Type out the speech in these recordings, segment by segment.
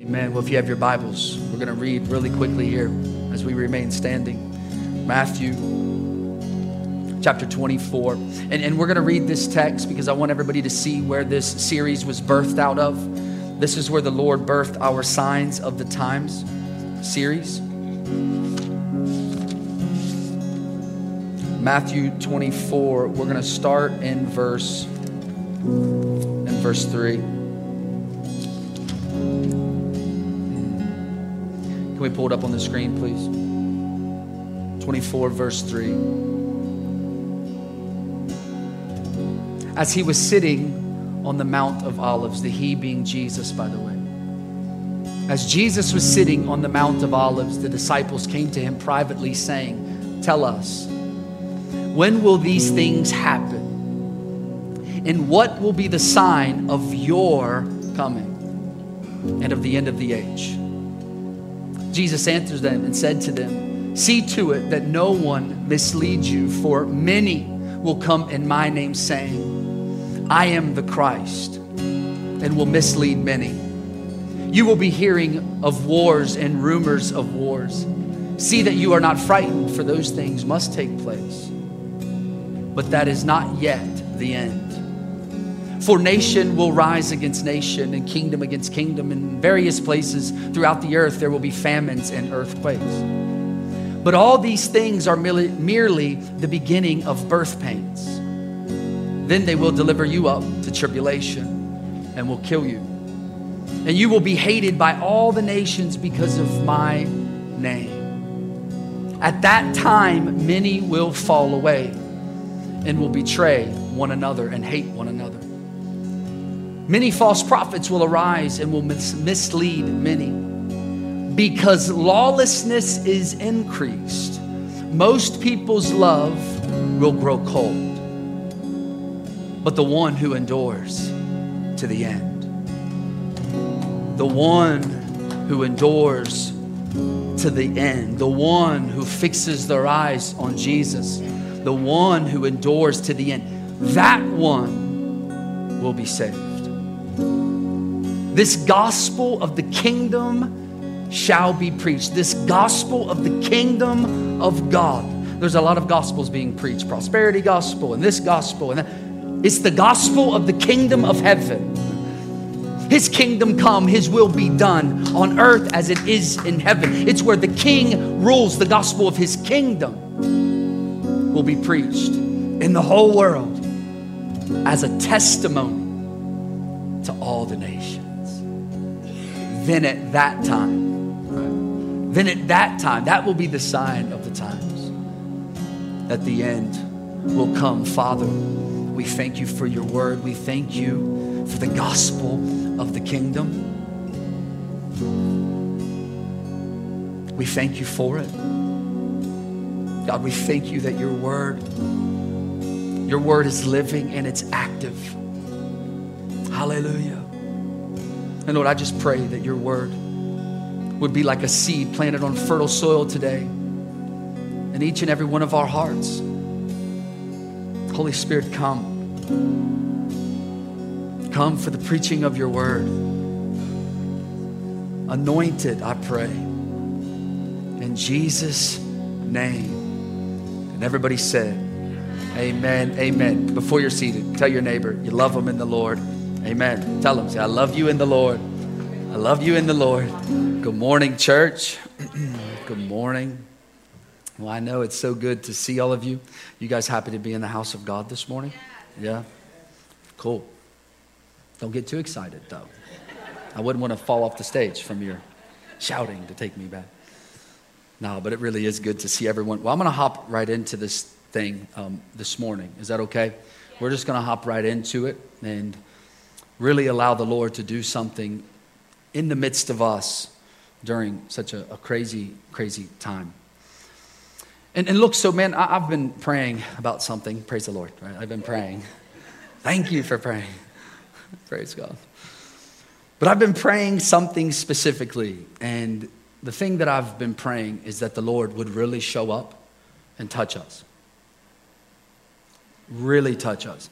Amen. Well, if you have your Bibles, we're going to read really quickly here as we remain standing. Matthew chapter 24. And, and we're going to read this text because I want everybody to see where this series was birthed out of. This is where the Lord birthed our Signs of the Times series. Matthew 24. We're going to start in verse in verse 3. Can we pull it up on the screen, please? 24, verse 3. As he was sitting on the Mount of Olives, the he being Jesus, by the way. As Jesus was sitting on the Mount of Olives, the disciples came to him privately, saying, Tell us, when will these things happen? And what will be the sign of your coming and of the end of the age? Jesus answered them and said to them, See to it that no one misleads you, for many will come in my name, saying, I am the Christ, and will mislead many. You will be hearing of wars and rumors of wars. See that you are not frightened, for those things must take place. But that is not yet the end. For nation will rise against nation and kingdom against kingdom. In various places throughout the earth, there will be famines and earthquakes. But all these things are merely, the beginning of birth pains. Then they will deliver you up to tribulation and will kill you. And you will be hated by all the nations because of my name. At that time, many will fall away and will betray one another and hate one another. Many false prophets will arise and will mis- mislead many. Because lawlessness is increased, most people's love will grow cold. But the one who endures to the end, the one who endures to the end, the one who fixes their eyes on Jesus, the one who endures to the end, that one will be saved. This gospel of the kingdom shall be preached. This gospel of the kingdom of God. There's a lot of gospels being preached prosperity gospel and this gospel. And that. It's the gospel of the kingdom of heaven. His kingdom come, His will be done on earth as it is in heaven. It's where the King rules. The gospel of His kingdom will be preached in the whole world as a testimony to all the nations then at that time, then at that time, that will be the sign of the times that the end will come. Father, we thank you for your word. We thank you for the gospel of the kingdom. We thank you for it. God, we thank you that your word, your word is living and it's active. Hallelujah. And Lord, I just pray that your word would be like a seed planted on fertile soil today in each and every one of our hearts. Holy Spirit, come. Come for the preaching of your word. Anointed, I pray. In Jesus' name. And everybody said, Amen. Amen. Before you're seated, tell your neighbor you love them in the Lord. Amen. Tell them, say, I love you in the Lord. I love you in the Lord. Good morning, church. good morning. Well, I know it's so good to see all of you. You guys happy to be in the house of God this morning? Yeah? Cool. Don't get too excited, though. I wouldn't want to fall off the stage from your shouting to take me back. No, but it really is good to see everyone. Well, I'm going to hop right into this thing um, this morning. Is that okay? We're just going to hop right into it and really allow the Lord to do something in the midst of us during such a, a crazy, crazy time. And, and look, so man, I, have been praying about something. Praise the Lord. Right? I've been praying. Thank you for praying. Praise God. But I've been praying something specifically. And the thing that I've been praying is that the Lord would really show up and touch us. Really touch us.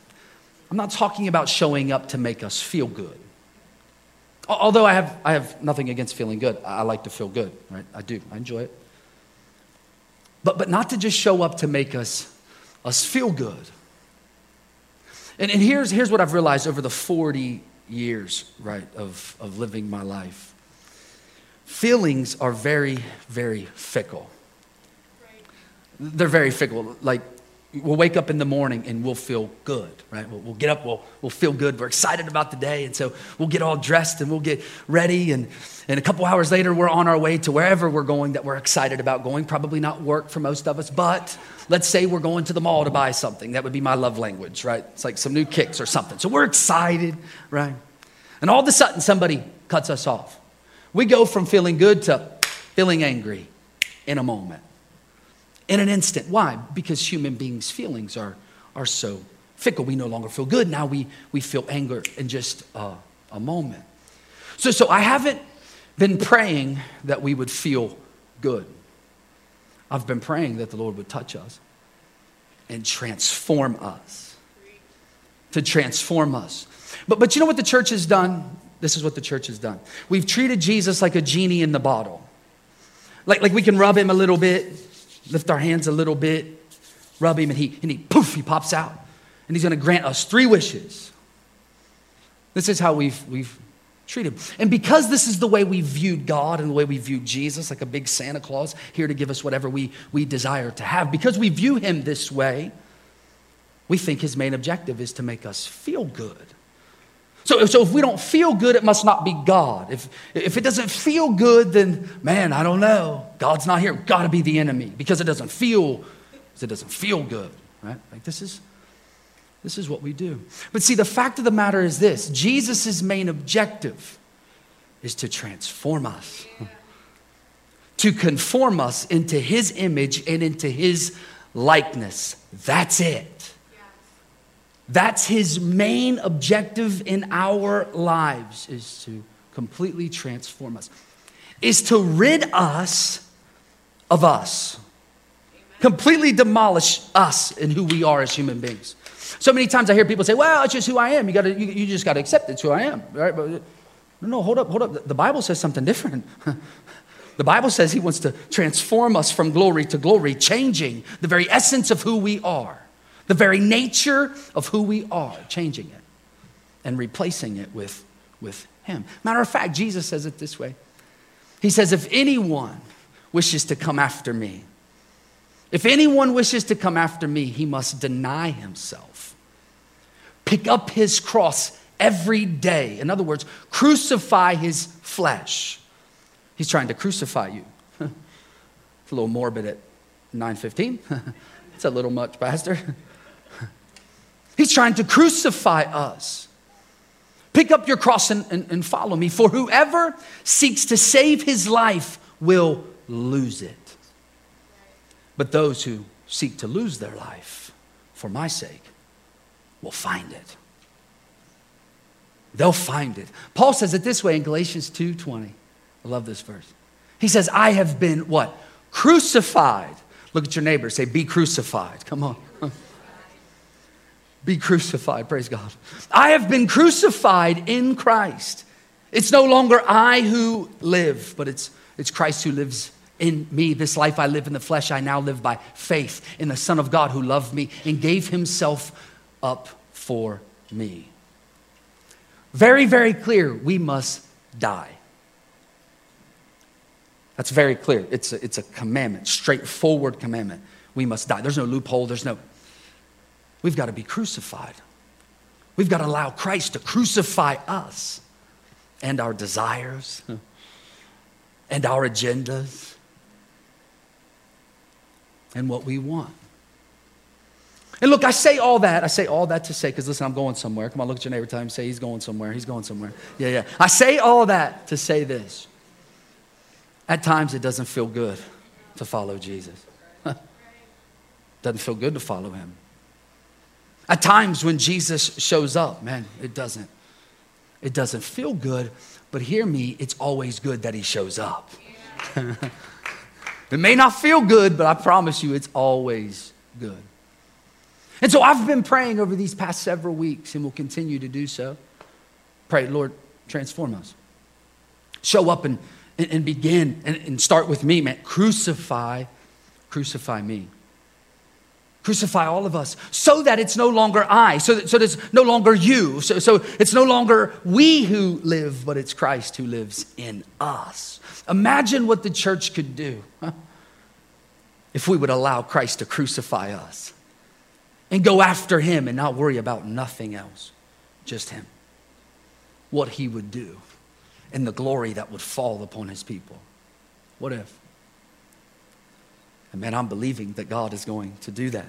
I'm not talking about showing up to make us feel good. Although I have, I have nothing against feeling good. I like to feel good, right? I do. I enjoy it. But, but not to just show up to make us, us feel good. And, and here's, here's what I've realized over the 40 years, right, of, of living my life. Feelings are very, very fickle. They're very fickle. Like, we'll wake up in the morning and we'll feel good, right? We'll, we'll, get up, we'll, we'll feel good. We're excited about the day. And so we'll get all dressed and we'll get ready. And, and a couple hours later, we're on our way to wherever we're going that we're excited about going. Probably not work for most of us, but let's say we're going to the mall to buy something. That would be my love language, right? It's like some new kicks or something. So we're excited, right? And all of a sudden, somebody cuts us off. We go from feeling good to feeling angry in a moment in an instant. Why? Because human beings' feelings are, are so fickle. We no longer feel good. Now we, we feel anger in just a, a moment. So, so I haven't been praying that we would feel good. I've been praying that the Lord would touch us and transform us. To transform us. But, but you know what the church has done? This is what the church has done. We've treated Jesus like a genie in the bottle. Like, like we can rub him a little bit, lift our hands a little bit, rub him, and he, and he poof, he pops out. And he's going to grant us three wishes. This is how we've, we've treated him. And because this is the way we viewed God and the way we viewed Jesus, like a big Santa Claus here to give us whatever we, we desire to have, because we view him this way, we think his main objective is to make us feel good. So, so if we don't feel good, it must not be God. If, if it doesn't feel good, then man, I don't know. God's not here. Got to be the enemy because it doesn't feel, it doesn't feel good, right? Like this is, this is what we do. But see, the fact of the matter is this: Jesus' main objective is to transform us, to conform us into His image and into His likeness. That's it. That's his main objective in our lives is to completely transform us. Is to rid us of us. Completely demolish us and who we are as human beings. So many times I hear people say, well, it's just who I am. You, gotta, you, you just got to accept it's who I am. Right? But, no, hold up, hold up. The Bible says something different. the Bible says he wants to transform us from glory to glory, changing the very essence of who we are the very nature of who we are, changing it and replacing it with, with Him. Matter of fact, Jesus says it this way He says, If anyone wishes to come after me, if anyone wishes to come after me, he must deny himself, pick up his cross every day. In other words, crucify his flesh. He's trying to crucify you. it's a little morbid at 9:15. it's a little much, pastor. He's trying to crucify us. Pick up your cross and, and, and, follow me. For whoever seeks to save his life will lose it. But those who seek to lose their life for my sake will find it. They'll find it. Paul says it this way in Galatians 2:20. I love this verse. He says, I have been what? Crucified. Look at your neighbor, say, be crucified. Come on be crucified. Praise God. I have been crucified in Christ. It's no longer I who live, but it's, it's Christ who lives in me. This life I live in the flesh, I now live by faith in the Son of God who loved me and gave himself up for me. Very, very clear. We must die. That's very clear. It's a, it's a commandment, straightforward commandment. We must die. There's no loophole, there's no We've got to be crucified. We've got to allow Christ to crucify us and our desires and our agendas and what we want. And look, I say all that. I say all that to say, because listen, I'm going somewhere. Come on, look at your neighbor time. Say he's going somewhere. He's going somewhere. Yeah, yeah. I say all that to say this. At times, it doesn't feel good to follow Jesus. doesn't feel good to follow him. At times when Jesus shows up, man, it doesn't it doesn't feel good, but hear me, it's always good that he shows up. it may not feel good, but I promise you it's always good. And so I've been praying over these past several weeks and will continue to do so. Pray, Lord, transform us. show up and, and, and begin and, and start with me, man. Crucify, crucify me. Crucify all of us so that it's no longer I, so that, so it's no longer you, so, so it's no longer we who live, but it's Christ who lives in us. Imagine what the church could do if we would allow Christ to crucify us and go after him and not worry about nothing else, just him. What he would do and the glory that would fall upon his people. What if? And man, I'm believing that God is going to do that.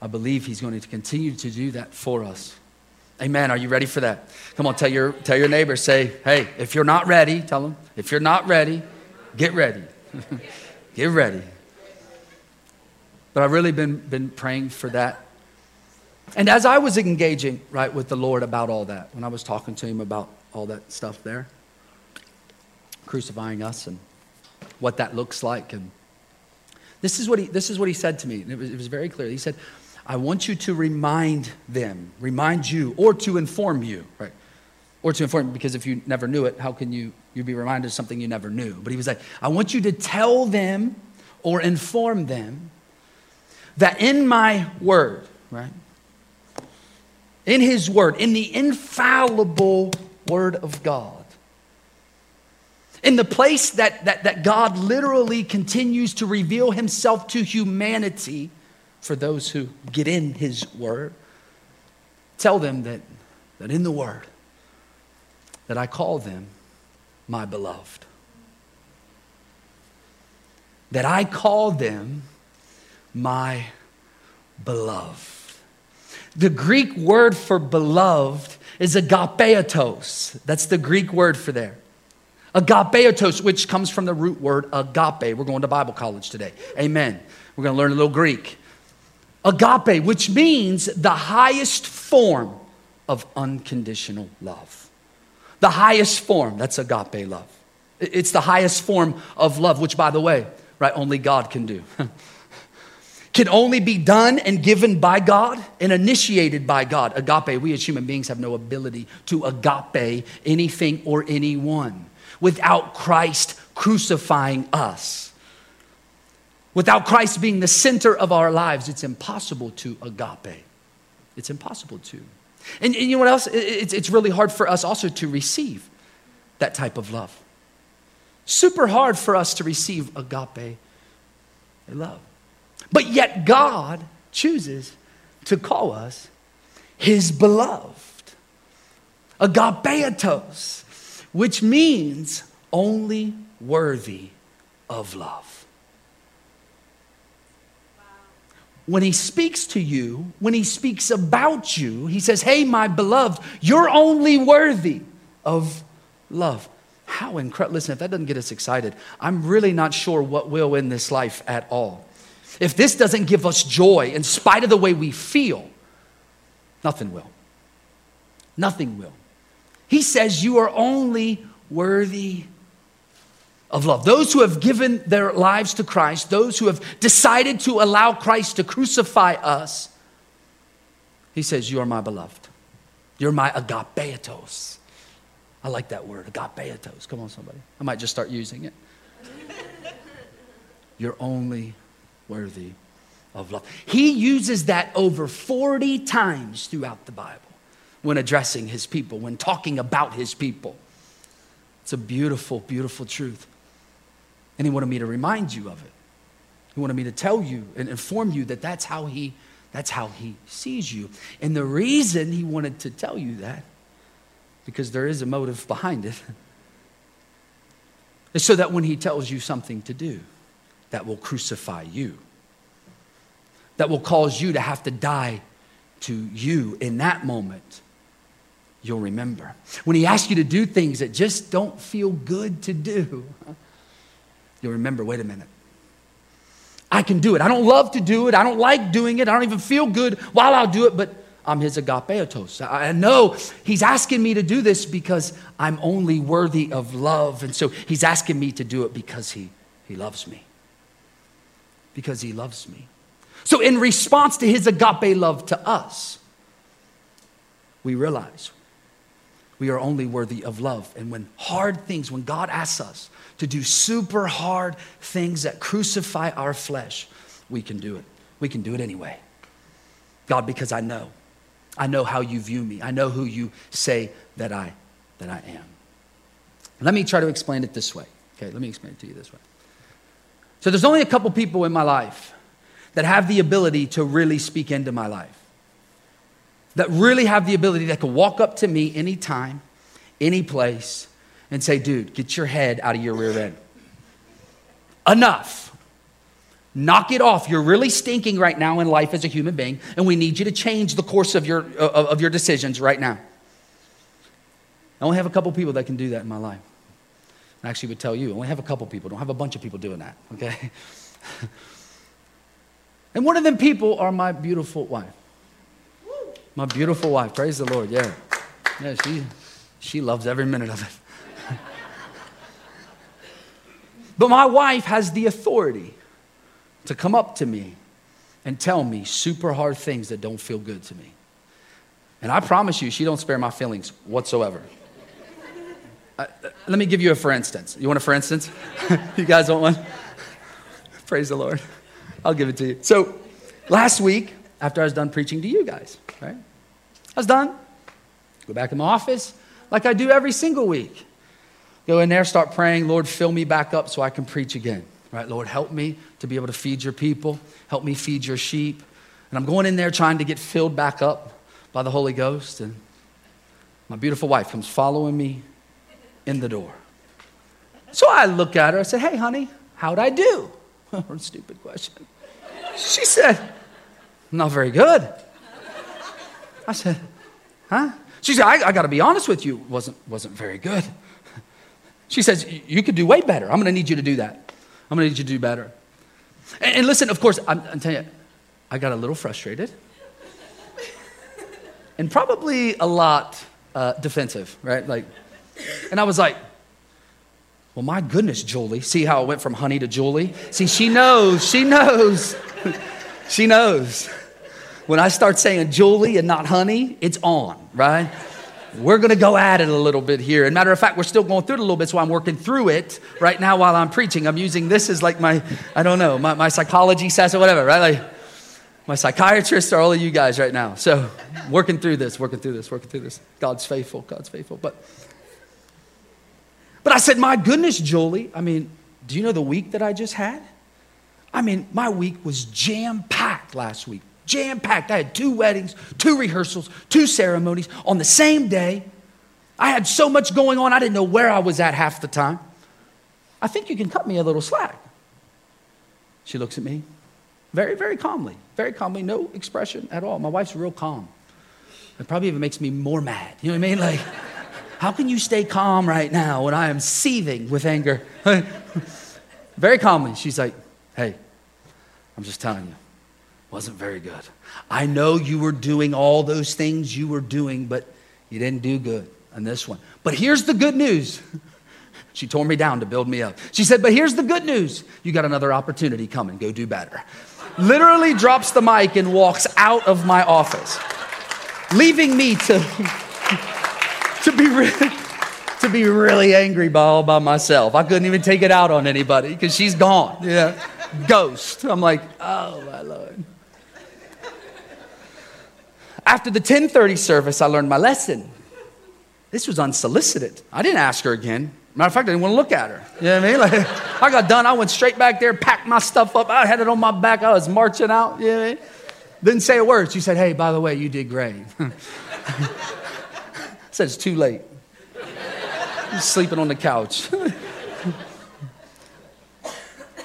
I believe He's going to continue to do that for us. Amen. Are you ready for that? Come on, tell your, tell your neighbor, say, hey, if you're not ready, tell them, if you're not ready, get ready. get ready. But I've really been, been praying for that. And as I was engaging, right, with the Lord about all that, when I was talking to Him about all that stuff there, crucifying us and what that looks like, and this is what he, this is what he said to me. It was, it was very clear. He said, I want you to remind them, remind you, or to inform you, right? Or to inform, because if you never knew it, how can you you be reminded of something you never knew? But he was like, I want you to tell them or inform them that in my word, right? In his word, in the infallible word of God, in the place that, that, that God literally continues to reveal himself to humanity for those who get in his word, tell them that, that in the word, that I call them my beloved. That I call them my beloved. The Greek word for beloved is agapeatos. That's the Greek word for there. Agapeotos, which comes from the root word agape. We're going to Bible college today. Amen. We're going to learn a little Greek. Agape, which means the highest form of unconditional love. The highest form, that's agape love. It's the highest form of love, which, by the way, right, only God can do. can only be done and given by God and initiated by God. Agape, we as human beings have no ability to agape anything or anyone without Christ crucifying us. Without Christ being the center of our lives, it's impossible to agape. It's impossible to. And, and you know what else? It's, it's really hard for us also to receive that type of love. Super hard for us to receive agape love. But yet, God chooses to call us his beloved. Agapeatos which means only worthy of love. When he speaks to you, when he speaks about you, he says, Hey, my beloved, you're only worthy of love. How incredible. Listen, if that doesn't get us excited, I'm really not sure what will in this life at all. If this doesn't give us joy in spite of the way we feel, nothing will. Nothing will. He says you are only worthy of love. Those who have given their lives to Christ, those who have decided to allow Christ to crucify us, he says, You are my beloved. You're my agapeatos. I like that word, agapeatos. Come on, somebody. I might just start using it. You're only worthy of love. He uses that over 40 times throughout the Bible when addressing his people, when talking about his people. It's a beautiful, beautiful truth. And he wanted me to remind you of it. He wanted me to tell you and inform you that that's how he that's how he sees you. And the reason he wanted to tell you that because there is a motive behind it is so that when he tells you something to do that will crucify you that will cause you to have to die to you in that moment you'll remember. When He asks you to do things that just don't feel good to do, you'll remember wait a minute. I can do it. I don't love to do it. I don't like doing it. I don't even feel good while I'll do it, but I'm his agapeotos. I know he's asking me to do this because I'm only worthy of love. And so he's asking me to do it because he, he loves me. Because he loves me. So, in response to his agape love to us, we realize we are only worthy of love. And when hard things, when God asks us to do super hard things that crucify our flesh, we can do it. We can do it anyway. God, because I know. I know how you view me. I know who you say that I that I am. Let me try to explain it this way. Okay, let me explain it to you this way. So there's only a couple people in my life that have the ability to really speak into my life. That really have the ability that can walk up to me anytime, any place, and say, dude, get your head out of your rear end. Enough. Knock it off. You're really stinking right now in life as a human being, and we need you to change the course of your, of, of your decisions right now. I only have a couple people that can do that in my life. I actually would tell you, I only have a couple people, don't have a bunch of people doing that, okay? and one of them people are my beautiful wife. My beautiful wife, praise the Lord, yeah. Yeah, she, she loves every minute of it. but my wife has the authority to come up to me and tell me super hard things that don't feel good to me. And I promise you, she don't spare my feelings whatsoever. Uh, let me give you a for instance. You want a for instance? you guys want one? Praise the Lord. I'll give it to you. So, last week, after I was done preaching to you guys, right? I was done. Go back in my office like I do every single week. Go in there, start praying, Lord, fill me back up so I can preach again. Right? Lord, help me to be able to feed your people. Help me feed your sheep. And I'm going in there trying to get filled back up by the Holy Ghost. And my beautiful wife comes following me in the door. So I look at her. I said, Hey, honey, how'd I do? Stupid question. She said, Not very good. I said, Huh? She said, I, I got to be honest with you, wasn't, wasn't very good. She says, You could do way better. I'm going to need you to do that. I'm going to need you to do better. And, and listen, of course, I'm, I'm telling you, I got a little frustrated and probably a lot uh, defensive, right? Like, and I was like, well, my goodness, Julie. See how it went from honey to Julie? See, she knows, she knows, she knows. When I start saying Julie and not honey, it's on, right? We're going to go at it a little bit here. And matter of fact, we're still going through it a little bit, so I'm working through it right now while I'm preaching. I'm using this as like my, I don't know, my, my psychology or whatever, right? Like my psychiatrists are all of you guys right now. So working through this, working through this, working through this. God's faithful, God's faithful. But but I said, My goodness, Julie, I mean, do you know the week that I just had? I mean, my week was jam packed last week. Jam packed. I had two weddings, two rehearsals, two ceremonies on the same day. I had so much going on, I didn't know where I was at half the time. I think you can cut me a little slack. She looks at me very, very calmly, very calmly, no expression at all. My wife's real calm. It probably even makes me more mad. You know what I mean? Like, how can you stay calm right now when I am seething with anger? very calmly, she's like, Hey, I'm just telling you, wasn't very good. I know you were doing all those things you were doing, but you didn't do good on this one. But here's the good news. She tore me down to build me up. She said, But here's the good news. You got another opportunity coming. Go do better. Literally drops the mic and walks out of my office, leaving me to to be really, to be really angry by all by myself. I couldn't even take it out on anybody because she's gone. Yeah, ghost. I'm like, oh my lord. After the 10:30 service, I learned my lesson. This was unsolicited. I didn't ask her again. Matter of fact, I didn't want to look at her. You know what I mean? Like, I got done. I went straight back there, packed my stuff up. I had it on my back. I was marching out. You know what I mean? Didn't say a word. She said, Hey, by the way, you did great. I said it's too late. He's sleeping on the couch.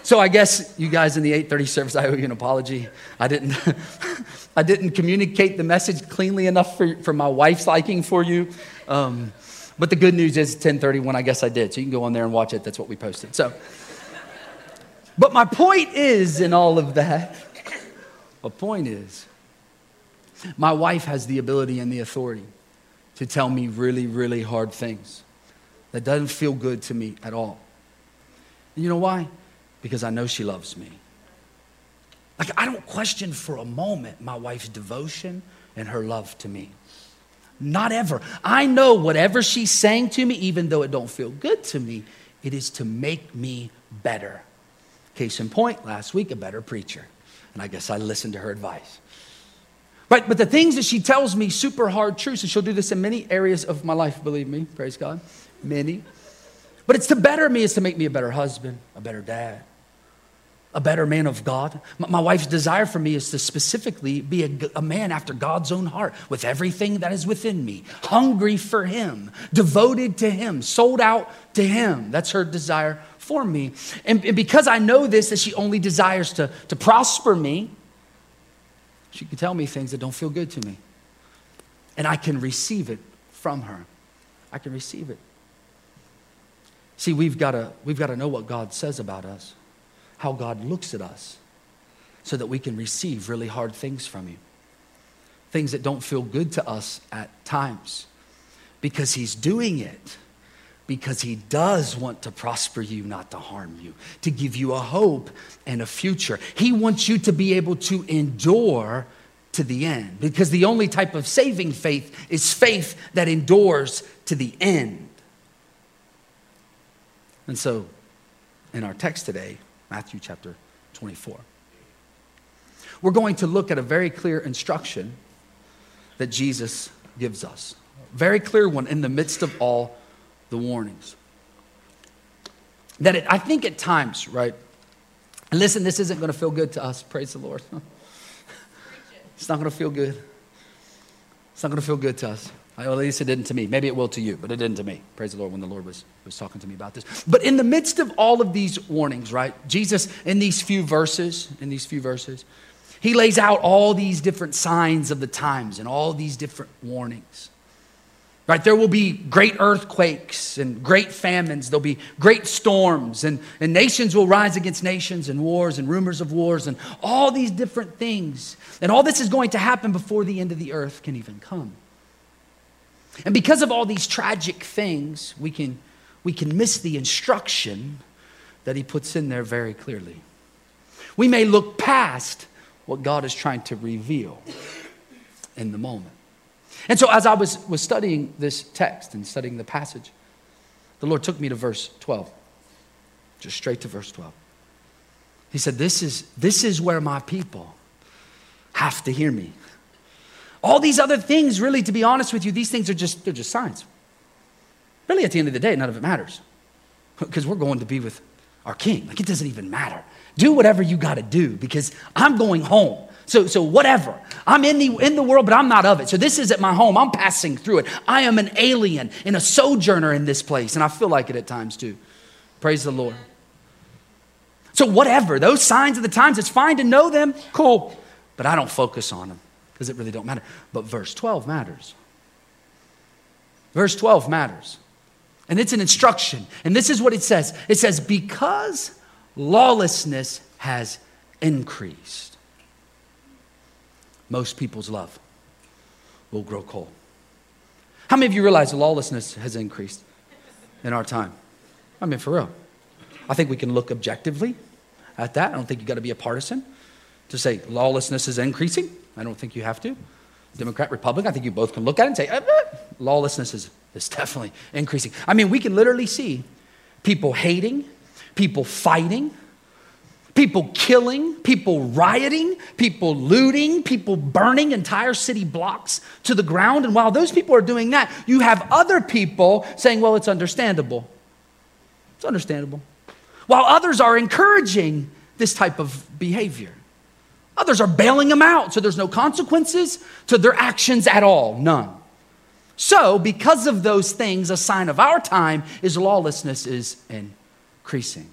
so I guess you guys in the 8:30 service, I owe you an apology. I didn't, I didn't communicate the message cleanly enough for, for my wife's liking for you. Um, but the good news is 10:31. I guess I did. So you can go on there and watch it. That's what we posted. So, but my point is in all of that. My point is, my wife has the ability and the authority to tell me really, really hard things that doesn't feel good to me at all. And you know why? Because I know she loves me. Like, I don't question for a moment my wife's devotion and her love to me. Not ever. I know whatever she's saying to me, even though it don't feel good to me, it is to make me better. Case in point, last week, a better preacher. And I guess I listened to her advice. Right, but the things that she tells me, super hard truths, and she'll do this in many areas of my life, believe me, praise God, many. But it's to better me, it's to make me a better husband, a better dad, a better man of God. My wife's desire for me is to specifically be a, a, man after God's own heart, with everything that is within me, hungry for Him, devoted to Him, sold out to Him. That's her desire for me. And, and because I know this, that she only desires to, to prosper me, she can tell me things that don't feel good to me. And I can receive it from her. I can receive it. See, we've got to we've got to know what God says about us, how God looks at us, so that we can receive really hard things from Him. Things that don't feel good to us at times. Because He's doing it because he does want to prosper you, not to harm you, to give you a hope and a future. He wants you to be able to endure to the end because the only type of saving faith is faith that endures to the end. And so, in our text today, Matthew chapter 24, we're going to look at a very clear instruction that Jesus gives us. Very clear one in the midst of all the warnings. That it, I think at times, right? And listen, this isn't going to feel good to us. Praise the Lord. it's not going to feel good. It's not going to feel good to us. Well, at least it didn't to me. Maybe it will to you, but it didn't to me. Praise the Lord when the Lord was, was talking to me about this. But in the midst of all of these warnings, right? Jesus, in these few verses, in these few verses, he lays out all these different signs of the times and all these different warnings. Right? There will be great earthquakes and great famines. There'll be great storms, and, and nations will rise against nations, and wars and rumors of wars, and all these different things. And all this is going to happen before the end of the earth can even come. And because of all these tragic things, we can, we can miss the instruction that he puts in there very clearly. We may look past what God is trying to reveal in the moment. And so, as I was, was studying this text and studying the passage, the Lord took me to verse 12, just straight to verse 12. He said, This is, this is where my people have to hear me. All these other things, really, to be honest with you, these things are just, they're just signs. Really, at the end of the day, none of it matters because we're going to be with our king. Like, it doesn't even matter. Do whatever you got to do because I'm going home. So, so whatever. I'm in the, in the world, but I'm not of it. So this is at my home. I'm passing through it. I am an alien and a sojourner in this place. And I feel like it at times too. Praise the Lord. So, whatever, those signs of the times, it's fine to know them, cool. But I don't focus on them because it really don't matter. But verse 12 matters. Verse 12 matters. And it's an instruction. And this is what it says it says, because lawlessness has increased most people's love will grow cold. How many of you realize lawlessness has increased in our time? I mean, for real. I think we can look objectively at that. I don't think you got to be a partisan to say lawlessness is increasing. I don't think you have to. Democrat, Republican, I think you both can look at it and say uh, uh, lawlessness is, is definitely increasing. I mean, we can literally see people hating, people fighting, people killing, people rioting, people looting, people burning entire city blocks to the ground. And while those people are doing that, you have other people saying, well, it's understandable. It's understandable. While others are encouraging this type of behavior. Others are bailing them out, so there's no consequences to their actions at all, none. So, because of those things, a sign of our time is lawlessness is increasing.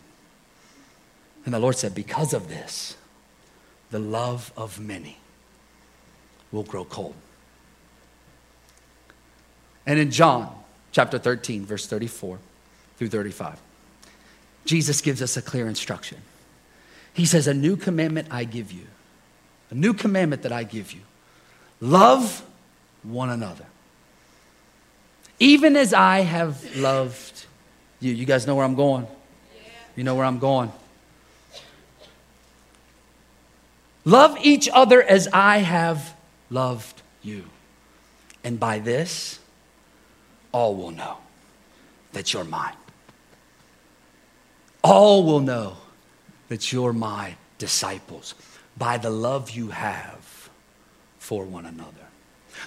And the Lord said, Because of this, the love of many will grow cold. And in John chapter 13, verse 34 through 35, Jesus gives us a clear instruction. He says, A new commandment I give you, a new commandment that I give you love one another. Even as I have loved you. You guys know where I'm going? You know where I'm going. Love each other as I have loved you. And by this, all will know that you're mine. All will know that you're my disciples by the love you have for one another.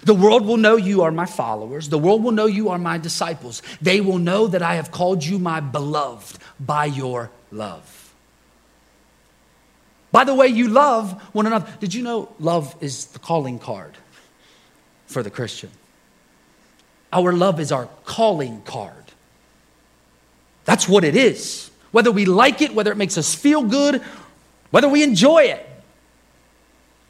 The world will know you are my followers. The world will know you are my disciples. They will know that I have called you my beloved by your love. By the way, you love one another. Did you know love is the calling card for the Christian? Our love is our calling card. That's what it is. Whether we like it, whether it makes us feel good, whether we enjoy it.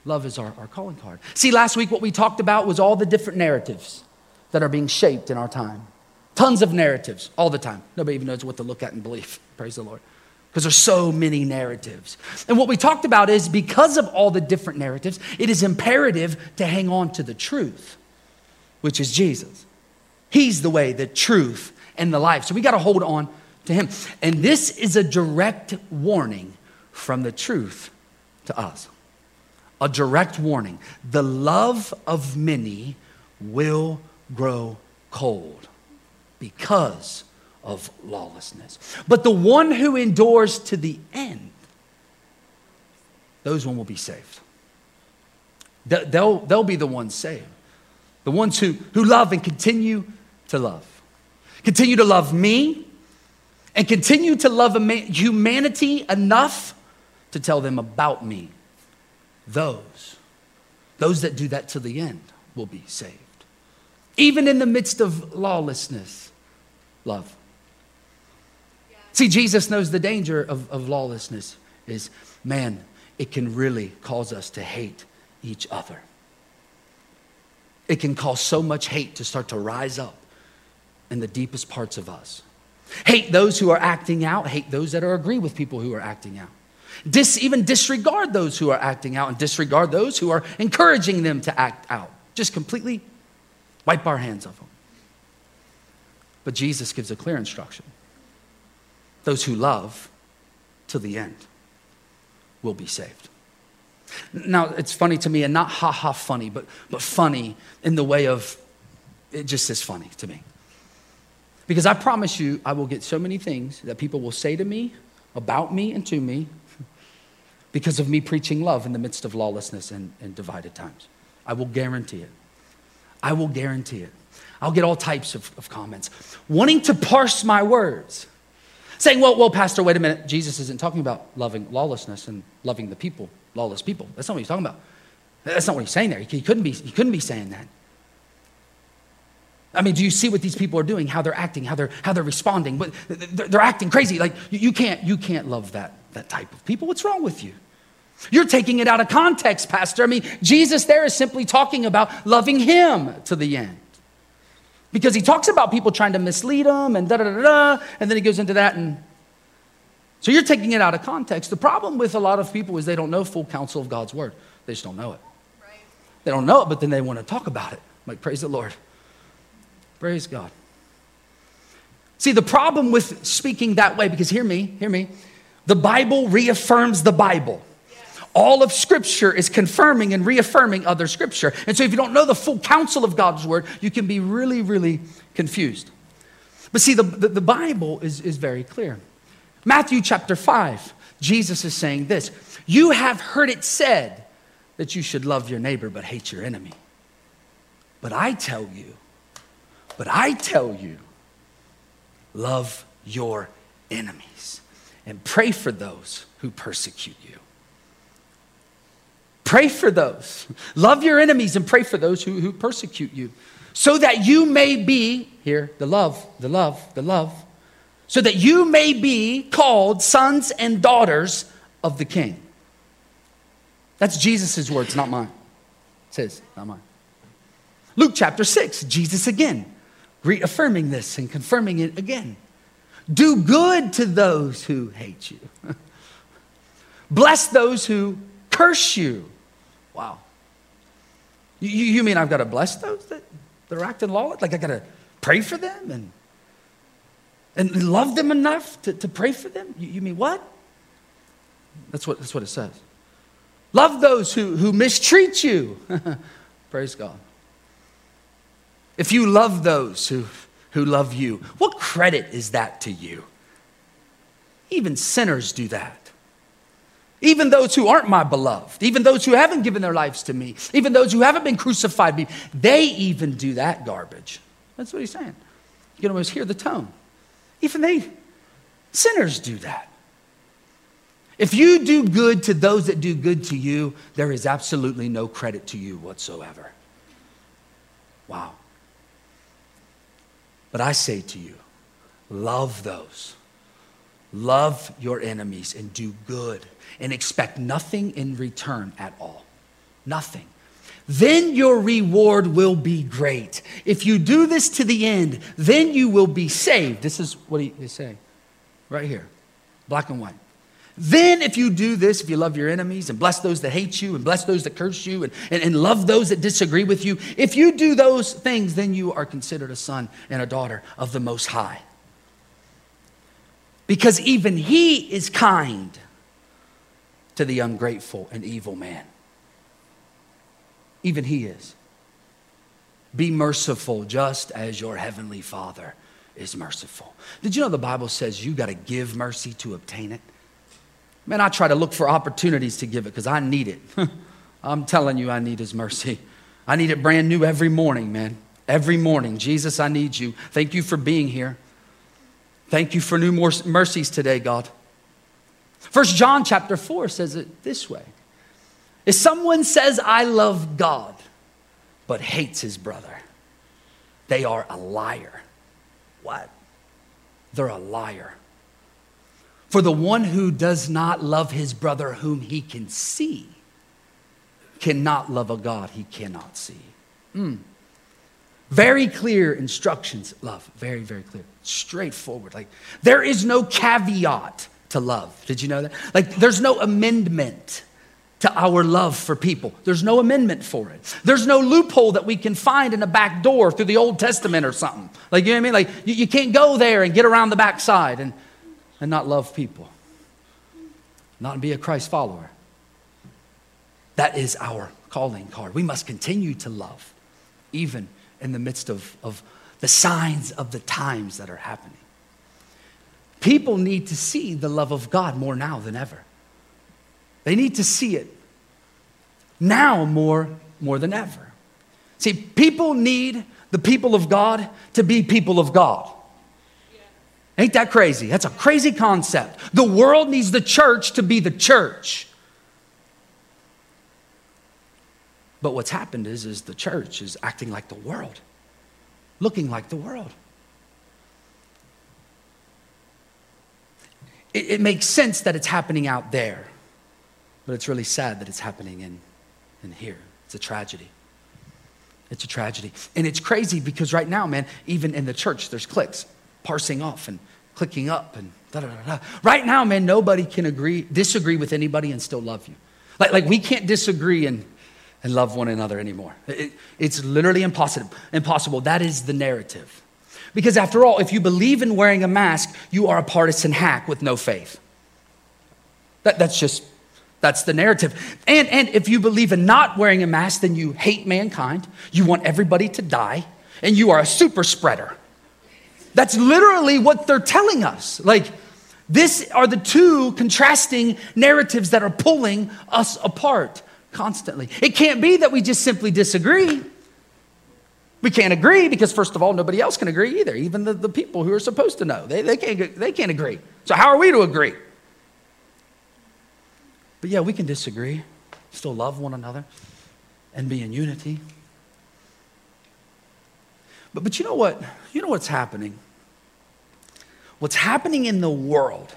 Love is our, our calling card. See, last week what we talked about was all the different narratives that are being shaped in our time. Tons of narratives all the time. Nobody even knows what to look at and believe. Praise the Lord. Because there's so many narratives. And what we talked about is because of all the different narratives, it is imperative to hang on to the truth, which is Jesus. He's the way, the truth, and the life. So we got to hold on to him. And this is a direct warning from the truth to us. A direct warning. The love of many will grow cold because of lawlessness. But the one who endures to the end, those one will be saved. They'll, they'll be the ones saved. The ones who, who love and continue to love. Continue to love me and continue to love humanity enough to tell them about me. Those, those that do that to the end will be saved. Even in the midst of lawlessness, love. See, Jesus knows the danger of, of lawlessness is, man, it can really cause us to hate each other. It can cause so much hate to start to rise up in the deepest parts of us. Hate those who are acting out, hate those that are agree with people who are acting out. Dis, even disregard those who are acting out and disregard those who are encouraging them to act out. Just completely wipe our hands of them. But Jesus gives a clear instruction those who love to the end will be saved. Now, it's funny to me, and not ha ha funny, but, but funny in the way of it just is funny to me. Because I promise you, I will get so many things that people will say to me, about me, and to me because of me preaching love in the midst of lawlessness and, and divided times. I will guarantee it. I will guarantee it. I'll get all types of, of comments wanting to parse my words, saying, well, well, Pastor, wait a minute. Jesus isn't talking about loving lawlessness and loving the people, lawless people. That's not what he's talking about. That's not what he's saying there. He, he couldn't, be, he couldn't be saying that. I mean, do you see what these people are doing? How they're acting, how they're, how they're responding? But they're, they're acting crazy. Like you can't, you can't love that, that type of people. What's wrong with you? You're taking it out of context, Pastor. I mean, Jesus there is simply talking about loving Him to the end. Because he talks about people trying to mislead him and da da da da, and then he goes into that. And so you're taking it out of context. The problem with a lot of people is they don't know full counsel of God's word, they just don't know it. Right. They don't know it, but then they want to talk about it. I'm like, praise the Lord. Praise God. See, the problem with speaking that way, because hear me, hear me, the Bible reaffirms the Bible. All of Scripture is confirming and reaffirming other Scripture. And so, if you don't know the full counsel of God's Word, you can be really, really confused. But see, the, the, the Bible is, is very clear. Matthew chapter 5, Jesus is saying this You have heard it said that you should love your neighbor but hate your enemy. But I tell you, but I tell you, love your enemies and pray for those who persecute you. Pray for those. Love your enemies and pray for those who, who persecute you. So that you may be, here, the love, the love, the love, so that you may be called sons and daughters of the King. That's Jesus' words, not mine. It's his, not mine. Luke chapter 6, Jesus again reaffirming this and confirming it again. Do good to those who hate you. Bless those who curse you. Wow. You, you mean I've got to bless those that, that are acting lawless? Like I got to pray for them and, and love them enough to, to pray for them? You, you mean what? That's what, that's what it says. Love those who, who mistreat you. Praise God. if you love those who, who love you, what credit is that to you? Even sinners do that. Even those who aren't my beloved, even those who haven't given their lives to me, even those who haven't been crucified me, they even do that garbage. That's what he's saying. You can almost hear the tone. Even they, sinners do that. If you do good to those that do good to you, there is absolutely no credit to you whatsoever. Wow. But I say to you, love those. Love your enemies and do good and expect nothing in return at all. Nothing. Then your reward will be great. If you do this to the end, then you will be saved. This is what he is saying right here, black and white. Then, if you do this, if you love your enemies and bless those that hate you and bless those that curse you and, and, and, love those that disagree with you, if you do those things, then you are considered a son and a daughter of the Most High. Because even He is kind to the ungrateful and evil man. Even He is. Be merciful just as your heavenly Father is merciful. Did you know the Bible says you got to give mercy to obtain it? Man, I try to look for opportunities to give it because I need it. I'm telling you, I need His mercy. I need it brand new every morning, man. Every morning. Jesus, I need you. Thank you for being here. Thank you for new mercies today, God. First John chapter 4 says it this way. If someone says, I love God, but hates his brother, they are a liar. What? They're a liar. For the one who does not love his brother whom he can see cannot love a God he cannot see. Mm. Very clear instructions, love. Very, very clear. Straightforward. Like, there is no caveat to love. Did you know that? Like, there's no amendment to our love for people. There's no amendment for it. There's no loophole that we can find in a back door through the Old Testament or something. Like, you know what I mean? Like, you, you can't go there and get around the backside and and not love people, not be a Christ follower. That is our calling card. We must continue to love, even in the midst of, of the signs of the times that are happening. People need to see the love of God more now than ever. They need to see it now more, more than ever. See, people need the people of God to be people of God. Ain't that crazy? That's a crazy concept. The world needs the church to be the church. But what's happened is, is the church is acting like the world, looking like the world. It, it makes sense that it's happening out there, but it's really sad that it's happening in, in here. It's a tragedy. It's a tragedy. And it's crazy because right now, man, even in the church, there's cliques parsing off and clicking up and da da da. Right now, man, nobody can agree, disagree with anybody and still love you. Like, like we can't disagree and, and love one another anymore. It, it's literally impossible. Impossible. That is the narrative. Because after all, if you believe in wearing a mask, you are a partisan hack with no faith. That, that's just that's the narrative. And, and if you believe in not wearing a mask, then you hate mankind, you want everybody to die, and you are a super spreader. That's literally what they're telling us. Like, this are the two contrasting narratives that are pulling us apart constantly. It can't be that we just simply disagree. We can't agree because, first of all, nobody else can agree either. Even the, the people who are supposed to know, they, they, can't, they can't agree. So, how are we to agree? But yeah, we can disagree, still love one another, and be in unity. But, but you know what? You know what's happening? What's happening in the world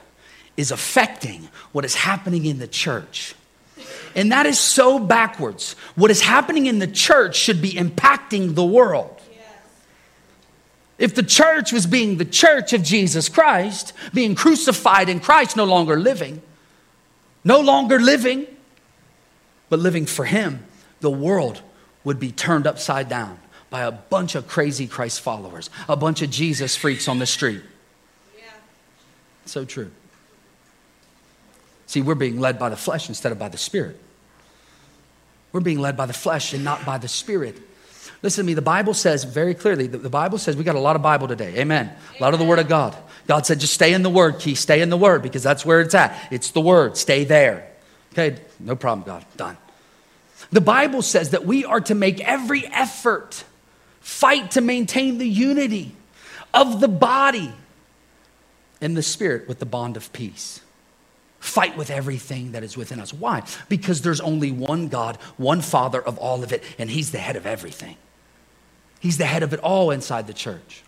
is affecting what is happening in the church. And that is so backwards. What is happening in the church should be impacting the world. If the church was being the church of Jesus Christ, being crucified in Christ, no longer living, no longer living, but living for Him, the world would be turned upside down by a bunch of crazy Christ followers, a bunch of Jesus freaks on the street. Yeah. So true. See, we're being led by the flesh instead of by the Spirit. We're being led by the flesh and not by the Spirit. Listen to me, the Bible says very clearly, the, the Bible says we got a lot of Bible today. Amen. A lot of the Word of God. God said, just stay in the Word, Key. Stay in the Word because that's where it's at. It's the Word. Stay there. Okay, no problem, God. Done. The Bible says that we are to make every effort, fight to maintain the unity of the body and the spirit with the bond of peace. Fight with everything that is within us. Why? Because there's only one God, one Father of all of it, and He's the head of everything. He's the head of it all inside the church.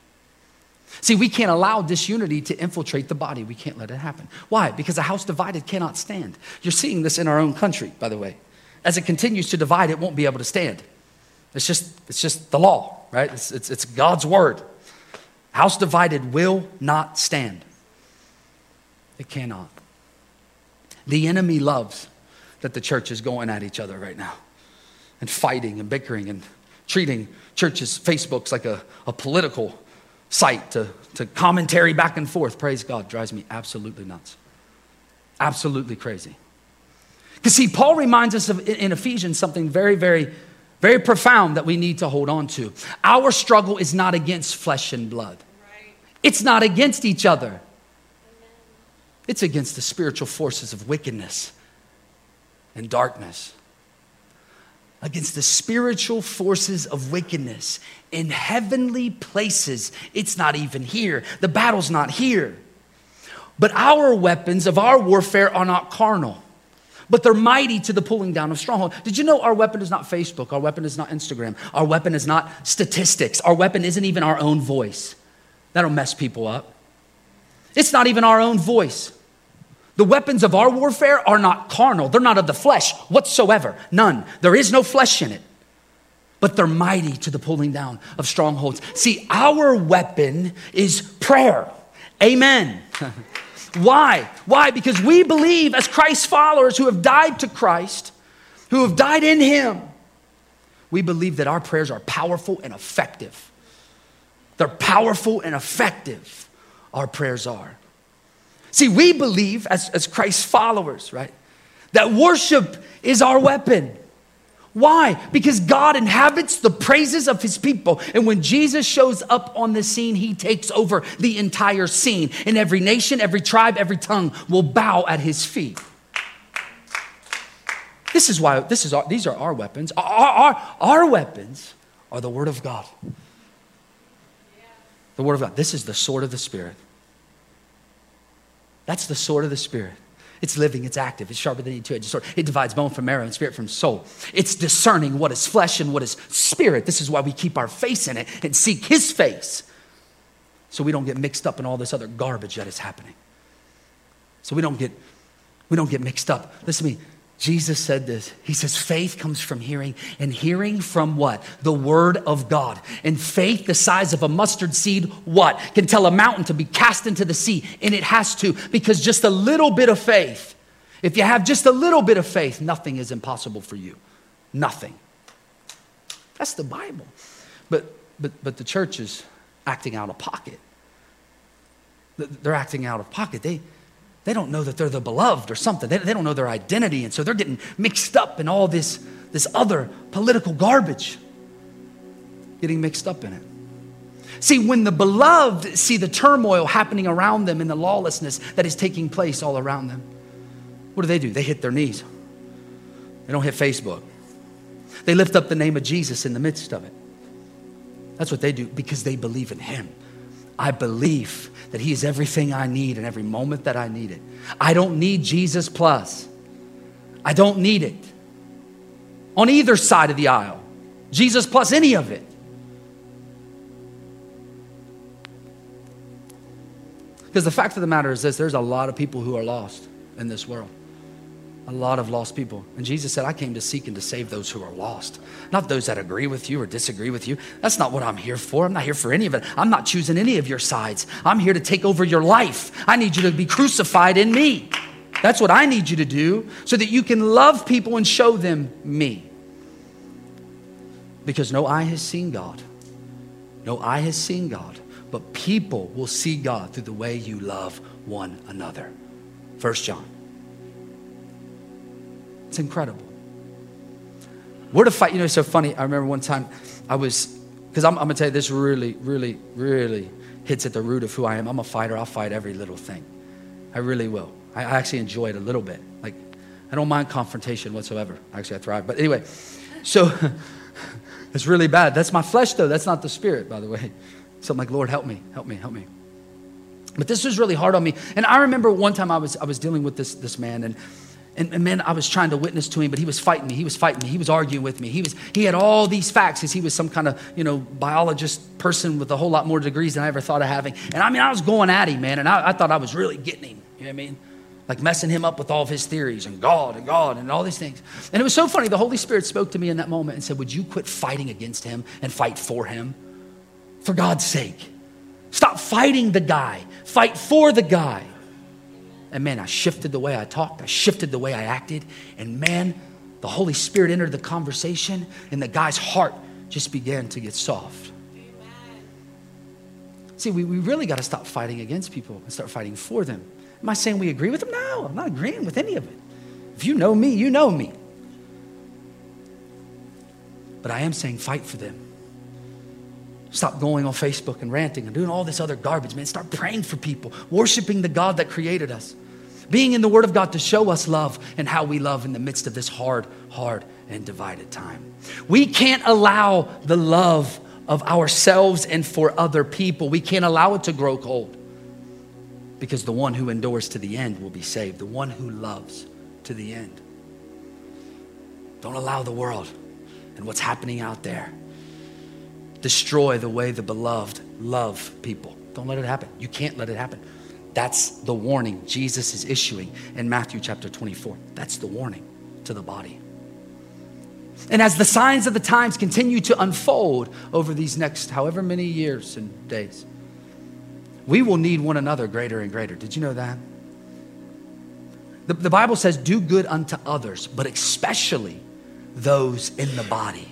See, we can't allow disunity to infiltrate the body. We can't let it happen. Why? Because a house divided cannot stand. You're seeing this in our own country, by the way. As it continues to divide, it won't be able to stand. It's just, it's just the law, right? It's, it's, it's God's word. House divided will not stand. It cannot. The enemy loves that the church is going at each other right now and fighting and bickering and treating churches, Facebook's like a, a political site to, to commentary back and forth. Praise God, drives me absolutely nuts. Absolutely crazy. Because, see, Paul reminds us of in Ephesians something very, very, very profound that we need to hold on to. Our struggle is not against flesh and blood, it's not against each other. It's against the spiritual forces of wickedness and darkness. Against the spiritual forces of wickedness in heavenly places. It's not even here. The battle's not here. But our weapons of our warfare are not carnal, but they're mighty to the pulling down of strongholds. Did you know our weapon is not Facebook? Our weapon is not Instagram. Our weapon is not statistics. Our weapon isn't even our own voice. That'll mess people up. It's not even our own voice. The weapons of our warfare are not carnal, they're not of the flesh whatsoever. None. There is no flesh in it. But they're mighty to the pulling down of strongholds. See, our weapon is prayer. Amen. Why? Why? Because we believe, as Christ's followers who have died to Christ, who have died in Him, we believe that our prayers are powerful and effective. They're powerful and effective, our prayers are. See, we believe as, as Christ's followers, right, that worship is our weapon. Why? Because God inhabits the praises of his people. And when Jesus shows up on the scene, he takes over the entire scene. And every nation, every tribe, every tongue will bow at his feet. This is why this is our, these are our weapons. Our, our, our weapons are the word of God. The word of God. This is the sword of the Spirit. That's the sword of the Spirit. It's living, it's active, it's sharper than any two edged sword. It divides bone from marrow and spirit from soul. It's discerning what is flesh and what is spirit. This is why we keep our face in it and seek His face so we don't get mixed up in all this other garbage that is happening. So we don't get, we don't get mixed up. Listen to me. Jesus said this. He says, faith comes from hearing, and hearing from what? The word of God. And faith, the size of a mustard seed, what? Can tell a mountain to be cast into the sea, and it has to, because just a little bit of faith, if you have just a little bit of faith, nothing is impossible for you. Nothing. That's the Bible. But, but, but the church is acting out of pocket. They're acting out of pocket. They, they don't know that they're the beloved or something. They, they don't know their identity. And so they're getting mixed up in all this, this other political garbage, getting mixed up in it. See, when the beloved see the turmoil happening around them and the lawlessness that is taking place all around them, what do they do? They hit their knees. They don't hit Facebook. They lift up the name of Jesus in the midst of it. That's what they do because they believe in Him. I believe that He is everything I need in every moment that I need it. I don't need Jesus plus. I don't need it on either side of the aisle. Jesus plus any of it. Because the fact of the matter is this there's a lot of people who are lost in this world a lot of lost people. And Jesus said, I came to seek and to save those who are lost, not those that agree with you or disagree with you. That's not what I'm here for. I'm not here for any of it. I'm not choosing any of your sides. I'm here to take over your life. I need you to be crucified in me. That's what I need you to do so that you can love people and show them me. Because no eye has seen God. No eye has seen God, but people will see God through the way you love one another. First John it's incredible. We're to fight. You know, it's so funny. I remember one time I was, because I'm, I'm going to tell you, this really, really, really hits at the root of who I am. I'm a fighter. I'll fight every little thing. I really will. I, I actually enjoy it a little bit. Like, I don't mind confrontation whatsoever. Actually, I thrive. But anyway, so it's really bad. That's my flesh, though. That's not the spirit, by the way. So I'm like, Lord, help me, help me, help me. But this was really hard on me. And I remember one time I was, I was dealing with this, this man, and, and, and man, I was trying to witness to him, but he was fighting me. He was fighting me. He was arguing with me. He, was, he had all these facts because he was some kind of, you know, biologist person with a whole lot more degrees than I ever thought of having. And I mean, I was going at him, man, and I, I thought I was really getting him. You know what I mean? Like messing him up with all of his theories and God and God and all these things. And it was so funny. The Holy Spirit spoke to me in that moment and said, Would you quit fighting against him and fight for him? For God's sake. Stop fighting the guy, fight for the guy. And man, I shifted the way I talked, I shifted the way I acted, and man, the Holy Spirit entered the conversation, and the guy's heart just began to get soft. Amen. See, we, we really got to stop fighting against people and start fighting for them. Am I saying we agree with them? No, I'm not agreeing with any of it. If you know me, you know me. But I am saying fight for them. Stop going on Facebook and ranting and doing all this other garbage, man. Start praying for people, worshiping the God that created us, being in the Word of God to show us love and how we love in the midst of this hard, hard, and divided time. We can't allow the love of ourselves and for other people, we can't allow it to grow cold because the one who endures to the end will be saved, the one who loves to the end. Don't allow the world and what's happening out there destroy the way the beloved love people. Don't let it happen. You can't let it happen. That's the warning Jesus is issuing in Matthew chapter 24. That's the warning to the body. And as the signs of the times continue to unfold over these next however many years and days, we will need one another greater and greater. Did you know that? The, the Bible says, do good unto others, but especially those in the body.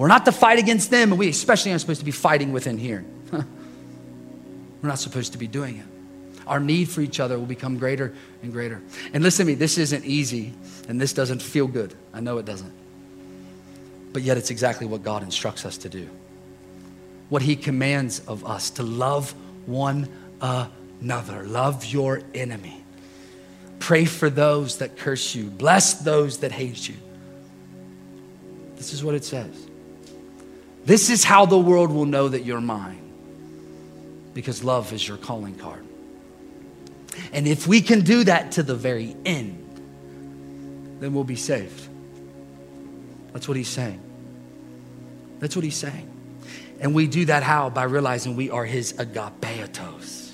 We're not to fight against them, and we especially aren't supposed to be fighting within here. We're not supposed to be doing it. Our need for each other will become greater and greater. And listen to me, this isn't easy, and this doesn't feel good. I know it doesn't. But yet, it's exactly what God instructs us to do. What He commands of us to love one another, love your enemy. Pray for those that curse you, bless those that hate you. This is what it says. This is how the world will know that you're mine because love is your calling card. And if we can do that to the very end, then we'll be saved. That's what he's saying. That's what he's saying. And we do that how? By realizing we are his agapetos.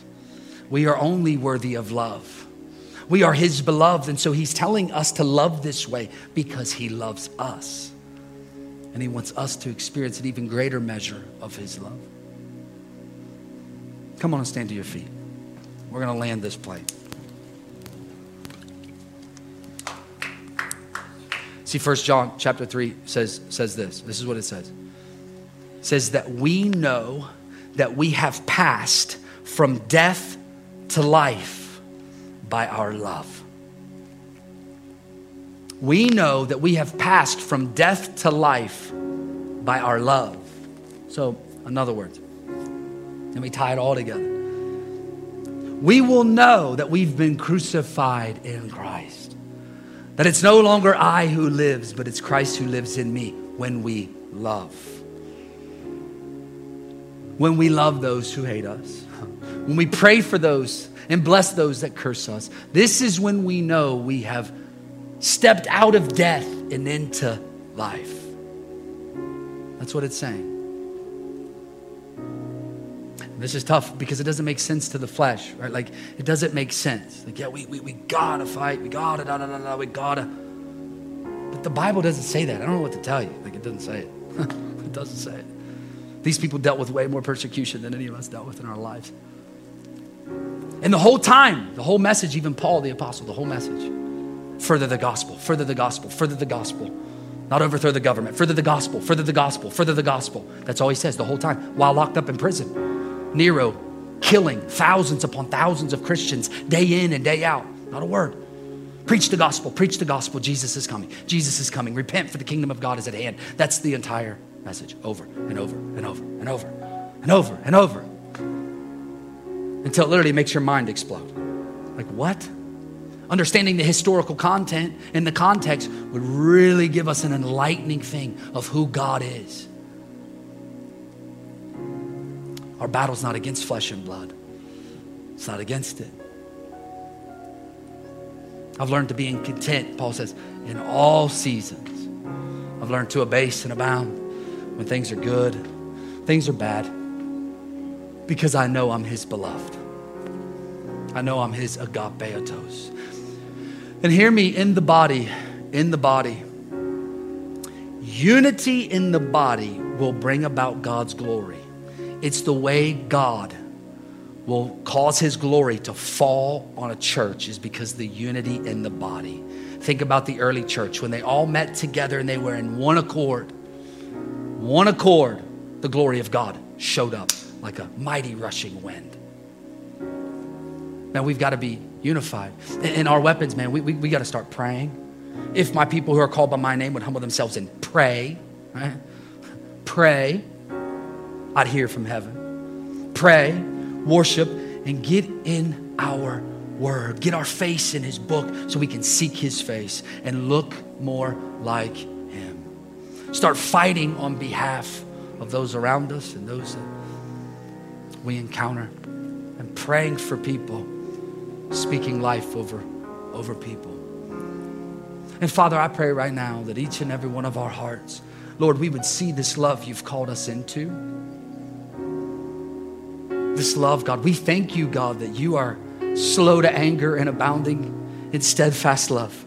We are only worthy of love. We are his beloved. And so he's telling us to love this way because he loves us. And He wants us to experience an even greater measure of His love. Come on and stand to your feet. We're going to land this plane. See, First John chapter 3 says, says this. This is what it says. It says that we know that we have passed from death to life by our love we know that we have passed from death to life by our love. So, in other words, let me tie it all together. We will know that we've been crucified in Christ. That it's no longer I who lives, but it's Christ who lives in me when we love. When we love those who hate us. When we pray for those and bless those that curse us. This is when we know we have stepped out of death and into life. That's what it's saying. This is tough because it doesn't make sense to the flesh, right? Like, it doesn't make sense. Like, yeah, we, we, we gotta fight. We gotta, da, da, da, da, we gotta. But the Bible doesn't say that. I don't know what to tell you. Like, it doesn't say it. it doesn't say it. These people dealt with way more persecution than any of us dealt with in our lives. And the whole time, the whole message, even Paul the apostle, the whole message, further the gospel, further the gospel, further the gospel. Not overthrow the government, further the gospel, further the gospel, further the gospel. That's all he says the whole time while locked up in prison. Nero killing thousands upon thousands of Christians day in and day out. Not a word. Preach the gospel, preach the gospel. Jesus is coming. Jesus is coming. Repent for the kingdom of God is at hand. That's the entire message over and over and over and over and over and over until it literally makes your mind explode. Like, what? Understanding the historical content and the context would really give us an enlightening thing of who God is. Our battle's not against flesh and blood, it's not against it. I've learned to be in content, Paul says, in all seasons. I've learned to abase and abound when things are good, things are bad, because I know I'm his beloved. I know I'm his agapetos. And hear me in the body, in the body. Unity in the body will bring about God's glory. It's the way God will cause his glory to fall on a church is because the unity in the body. Think about the early church when they all met together and they were in one accord. One accord, the glory of God showed up like a mighty rushing wind. Man, we've got to be unified. And our weapons, man, we, we, we got to start praying. If my people who are called by my name would humble themselves and pray, right? Pray, I'd hear from heaven. Pray, worship, and get in our word. Get our face in his book so we can seek his face and look more like him. Start fighting on behalf of those around us and those that we encounter and praying for people, speaking life over, over people. And Father, I pray right now that each and every one of our hearts, Lord, we would see this love you've called us into this love, God. We thank you, God, that you are slow to anger and abounding in steadfast love.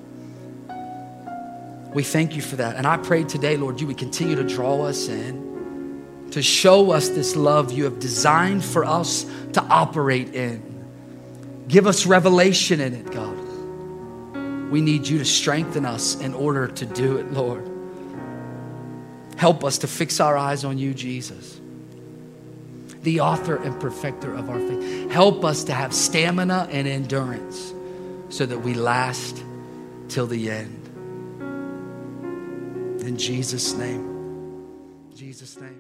We thank you for that. And I pray today, Lord, you would continue to draw us in, to show us this love you have designed for us to operate in. Give us revelation in it, God. We need you to strengthen us in order to do it, Lord. Help us to fix our eyes on you, Jesus the author and perfecter of our faith. Help us to have stamina and endurance so that we last till the end. In Jesus' name. Jesus' name.